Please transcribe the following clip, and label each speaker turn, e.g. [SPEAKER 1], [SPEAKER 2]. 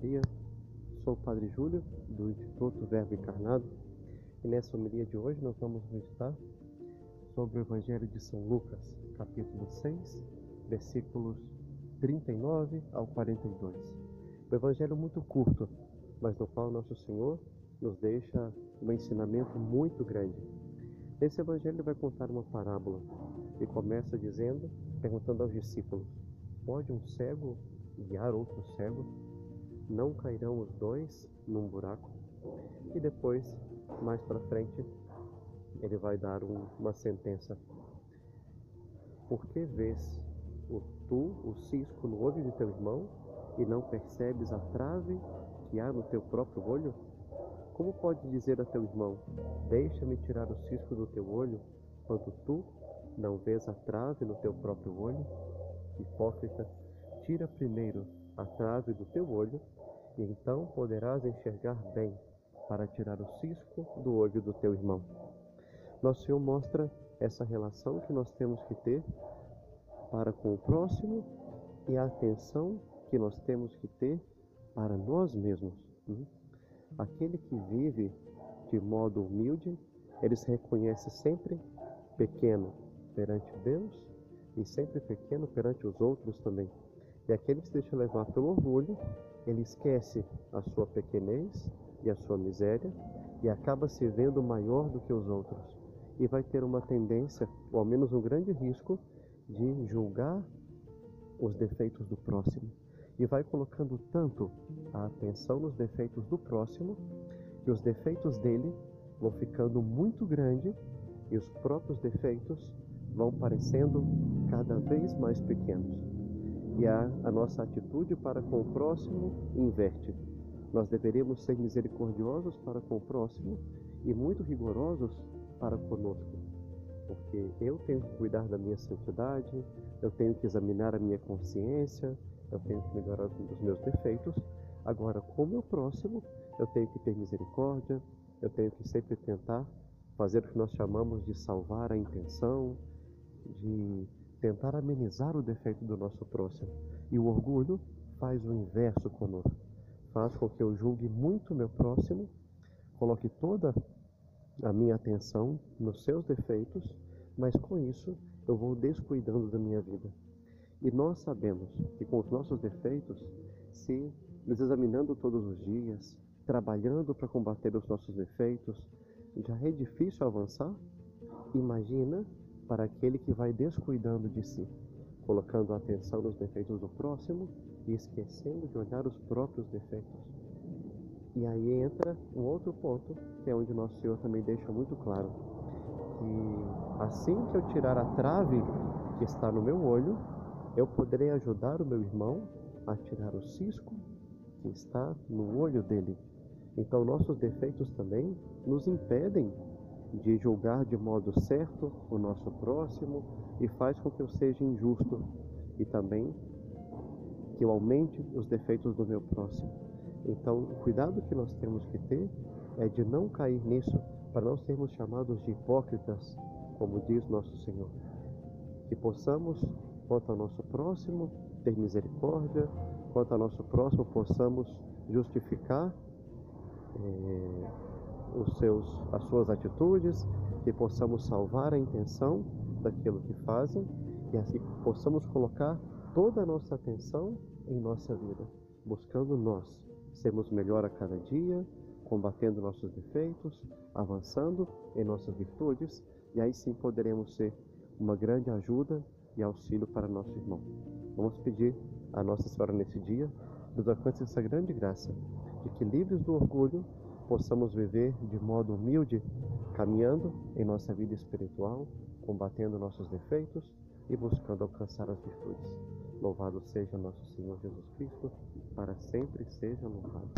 [SPEAKER 1] Maria. Sou o Padre Júlio, do Instituto Verbo Encarnado, e nessa homilia de hoje nós vamos meditar sobre o Evangelho de São Lucas, capítulo 6, versículos 39 ao 42. O Evangelho muito curto, mas no qual Nosso Senhor nos deixa um ensinamento muito grande. Nesse Evangelho ele vai contar uma parábola e começa dizendo, perguntando aos discípulos: Pode um cego guiar outro cego? Não cairão os dois num buraco? E depois, mais para frente, ele vai dar um, uma sentença. Por que vês o, tu o cisco no olho de teu irmão e não percebes a trave que há no teu próprio olho? Como pode dizer a teu irmão: Deixa-me tirar o cisco do teu olho, quando tu não vês a trave no teu próprio olho? Hipócrita, tira primeiro a trave do teu olho, e então poderás enxergar bem para tirar o cisco do olho do teu irmão. Nosso Senhor mostra essa relação que nós temos que ter para com o próximo e a atenção que nós temos que ter para nós mesmos. Hum? Aquele que vive de modo humilde, ele se reconhece sempre pequeno perante Deus e sempre pequeno perante os outros também. E aquele que se deixa levar pelo orgulho, ele esquece a sua pequenez e a sua miséria e acaba se vendo maior do que os outros. E vai ter uma tendência, ou ao menos um grande risco, de julgar os defeitos do próximo. E vai colocando tanto a atenção nos defeitos do próximo, que os defeitos dele vão ficando muito grandes e os próprios defeitos vão parecendo cada vez mais pequenos. E a, a nossa atitude para com o próximo inverte. Nós deveríamos ser misericordiosos para com o próximo e muito rigorosos para conosco. Porque eu tenho que cuidar da minha santidade, eu tenho que examinar a minha consciência, eu tenho que melhorar os meus defeitos. Agora, com o meu próximo, eu tenho que ter misericórdia, eu tenho que sempre tentar fazer o que nós chamamos de salvar a intenção, de tentar amenizar o defeito do nosso próximo. E o orgulho faz o inverso conosco. Faz com que eu julgue muito meu próximo, coloque toda a minha atenção nos seus defeitos, mas com isso eu vou descuidando da minha vida. E nós sabemos que com os nossos defeitos, se nos examinando todos os dias, trabalhando para combater os nossos defeitos, já é difícil avançar. Imagina para aquele que vai descuidando de si, colocando a atenção nos defeitos do próximo e esquecendo de olhar os próprios defeitos. E aí entra um outro ponto, que é onde nosso Senhor também deixa muito claro, que assim que eu tirar a trave que está no meu olho, eu poderei ajudar o meu irmão a tirar o cisco que está no olho dele. Então, nossos defeitos também nos impedem de julgar de modo certo o nosso próximo e faz com que eu seja injusto e também que eu aumente os defeitos do meu próximo. Então, o cuidado que nós temos que ter é de não cair nisso, para não sermos chamados de hipócritas, como diz nosso Senhor. Que possamos, quanto ao nosso próximo, ter misericórdia, quanto ao nosso próximo, possamos justificar. Eh, os seus, as suas atitudes, que possamos salvar a intenção daquilo que fazem e assim possamos colocar toda a nossa atenção em nossa vida, buscando nós sermos melhor a cada dia, combatendo nossos defeitos, avançando em nossas virtudes, e aí sim poderemos ser uma grande ajuda e auxílio para nosso irmão. Vamos pedir a Nossa Senhora nesse dia, nos alcance essa grande graça, de que livres do orgulho, possamos viver de modo humilde, caminhando em nossa vida espiritual, combatendo nossos defeitos e buscando alcançar as virtudes. Louvado seja nosso Senhor Jesus Cristo, para sempre seja louvado.